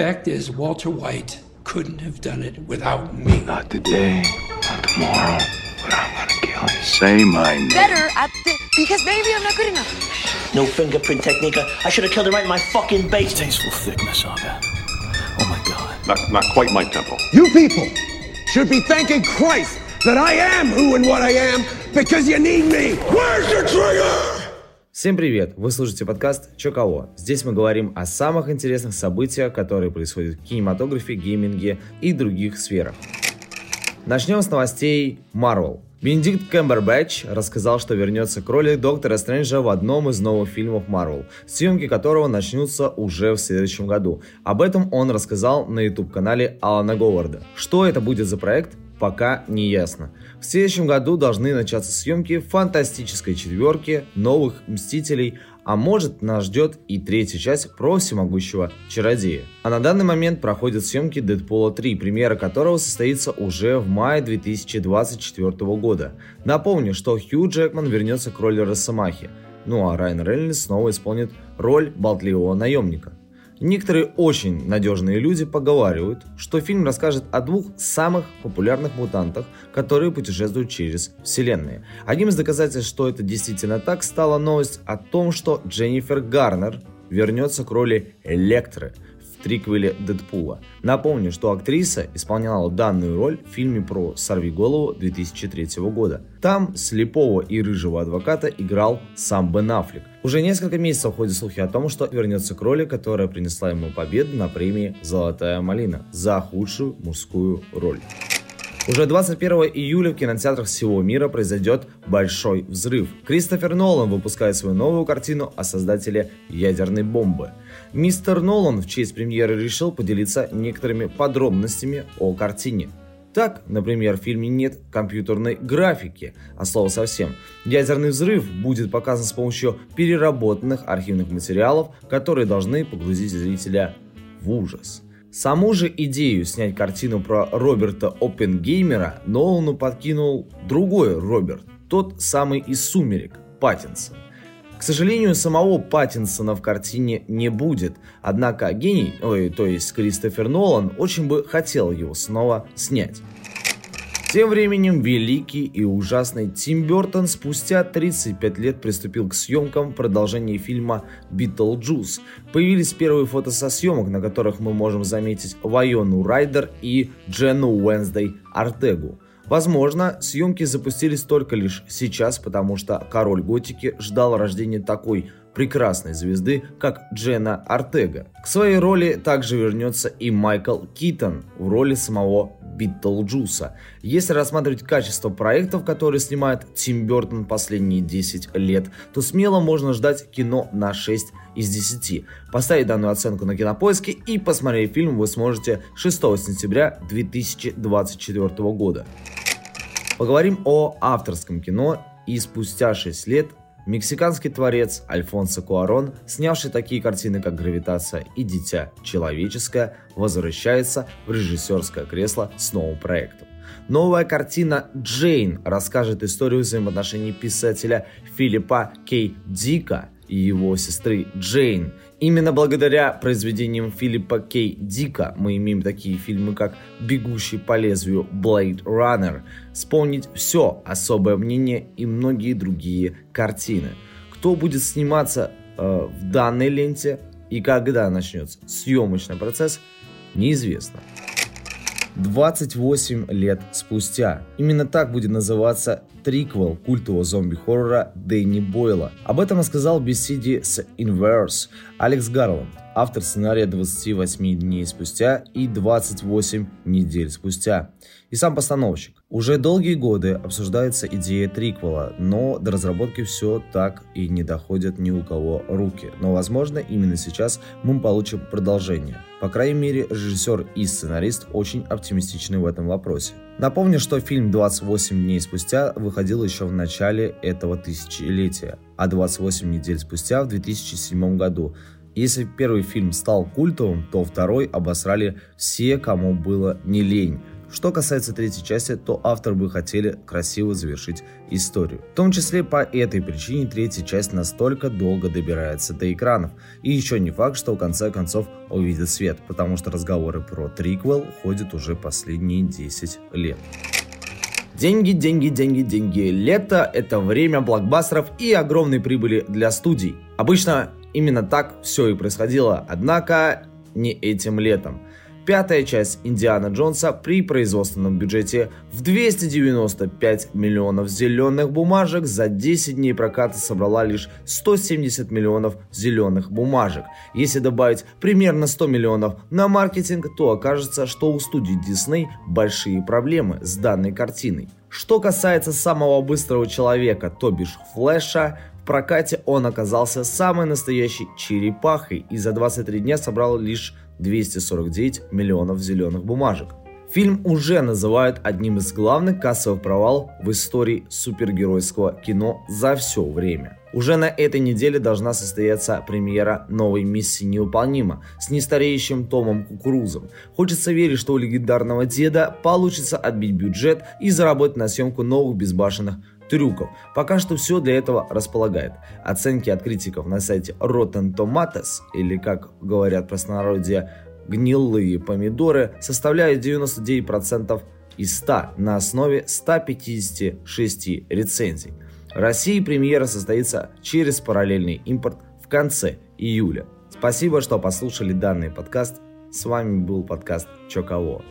Fact is, Walter White couldn't have done it without me. Not today, not tomorrow, but I'm gonna kill you. Say my name. better at the because maybe I'm not good enough. No fingerprint technique. I, I should have killed him right in my fucking base. Tasteful thickness of it. Oh my god. Not, not quite my temple. You people should be thanking Christ that I am who and what I am because you need me. Where's the trigger? Всем привет! Вы слушаете подкаст «Чё кого?». Здесь мы говорим о самых интересных событиях, которые происходят в кинематографе, гейминге и других сферах. Начнем с новостей Marvel. Бенедикт Кэмбербэтч рассказал, что вернется к роли Доктора Стрэнджа в одном из новых фильмов Marvel, съемки которого начнутся уже в следующем году. Об этом он рассказал на YouTube-канале Алана Говарда. Что это будет за проект, пока не ясно. В следующем году должны начаться съемки фантастической четверки, новых Мстителей, а может нас ждет и третья часть про всемогущего чародея. А на данный момент проходят съемки Дэдпула 3, премьера которого состоится уже в мае 2024 года. Напомню, что Хью Джекман вернется к роли Росомахи, ну а Райан Рейнольдс снова исполнит роль болтливого наемника. Некоторые очень надежные люди поговаривают, что фильм расскажет о двух самых популярных мутантах, которые путешествуют через вселенные. Одним из доказательств, что это действительно так, стала новость о том, что Дженнифер Гарнер вернется к роли Электры – триквеле Дэдпула. Напомню, что актриса исполняла данную роль в фильме про «Сорвиголову» 2003 года. Там слепого и рыжего адвоката играл сам Бен Аффлек. Уже несколько месяцев ходят слухи о том, что вернется к роли, которая принесла ему победу на премии «Золотая малина» за худшую мужскую роль. Уже 21 июля в кинотеатрах всего мира произойдет большой взрыв. Кристофер Нолан выпускает свою новую картину о создателе ядерной бомбы. Мистер Нолан в честь премьеры решил поделиться некоторыми подробностями о картине. Так, например, в фильме нет компьютерной графики, а слово совсем. Ядерный взрыв будет показан с помощью переработанных архивных материалов, которые должны погрузить зрителя в ужас. Саму же идею снять картину про Роберта Оппенгеймера Нолану подкинул другой Роберт, тот самый из «Сумерек», Паттинсон. К сожалению, самого Паттинсона в картине не будет, однако гений, ой, то есть Кристофер Нолан, очень бы хотел его снова снять. Тем временем великий и ужасный Тим Бертон спустя 35 лет приступил к съемкам продолжения фильма «Битлджус». Появились первые фото со съемок, на которых мы можем заметить Вайнону Райдер и Джену Уэнсдей Ортегу. Возможно, съемки запустились только лишь сейчас, потому что король готики ждал рождения такой прекрасной звезды, как Джена Ортега. К своей роли также вернется и Майкл Китон в роли самого Битлджуса. Если рассматривать качество проектов, которые снимает Тим Бертон последние 10 лет, то смело можно ждать кино на 6 из 10. Поставить данную оценку на кинопоиске и посмотреть фильм вы сможете 6 сентября 2024 года. Поговорим о авторском кино и спустя 6 лет Мексиканский творец Альфонсо Куарон, снявший такие картины, как «Гравитация» и «Дитя человеческое», возвращается в режиссерское кресло с новым проектом. Новая картина «Джейн» расскажет историю взаимоотношений писателя Филиппа Кей Дика и его сестры Джейн. Именно благодаря произведениям Филиппа Кей Дика мы имеем такие фильмы, как «Бегущий по лезвию», «Blade Runner», «Вспомнить все», «Особое мнение» и многие другие картины. Кто будет сниматься э, в данной ленте и когда начнется съемочный процесс, неизвестно. 28 лет спустя. Именно так будет называться триквел культового зомби-хоррора Дэнни Бойла. Об этом рассказал в беседе с Inverse Алекс Гарланд, автор сценария 28 дней спустя и 28 недель спустя. И сам постановщик. Уже долгие годы обсуждается идея триквела, но до разработки все так и не доходят ни у кого руки. Но возможно именно сейчас мы получим продолжение. По крайней мере, режиссер и сценарист очень оптимистичны в этом вопросе. Напомню, что фильм «28 дней спустя» выходил еще в начале этого тысячелетия, а 28 недель спустя в 2007 году. Если первый фильм стал культовым, то второй обосрали все, кому было не лень. Что касается третьей части, то авторы бы хотели красиво завершить историю. В том числе по этой причине третья часть настолько долго добирается до экранов. И еще не факт, что в конце концов увидит свет, потому что разговоры про триквел ходят уже последние 10 лет. Деньги, деньги, деньги, деньги. Лето – это время блокбастеров и огромной прибыли для студий. Обычно именно так все и происходило, однако не этим летом. Пятая часть Индиана Джонса при производственном бюджете в 295 миллионов зеленых бумажек за 10 дней проката собрала лишь 170 миллионов зеленых бумажек. Если добавить примерно 100 миллионов на маркетинг, то окажется, что у студии Disney большие проблемы с данной картиной. Что касается самого быстрого человека, то бишь Флэша, в прокате он оказался самой настоящей черепахой и за 23 дня собрал лишь 249 миллионов зеленых бумажек. Фильм уже называют одним из главных кассовых провалов в истории супергеройского кино за все время. Уже на этой неделе должна состояться премьера новой «Миссии невыполнима» с нестареющим Томом Кукурузом. Хочется верить, что у легендарного деда получится отбить бюджет и заработать на съемку новых безбашенных трюков. Пока что все для этого располагает. Оценки от критиков на сайте Rotten Tomatoes, или как говорят простонародье, гнилые помидоры, составляют 99% из 100 на основе 156 рецензий. В России премьера состоится через параллельный импорт в конце июля. Спасибо, что послушали данный подкаст. С вами был подкаст «Чё кого?».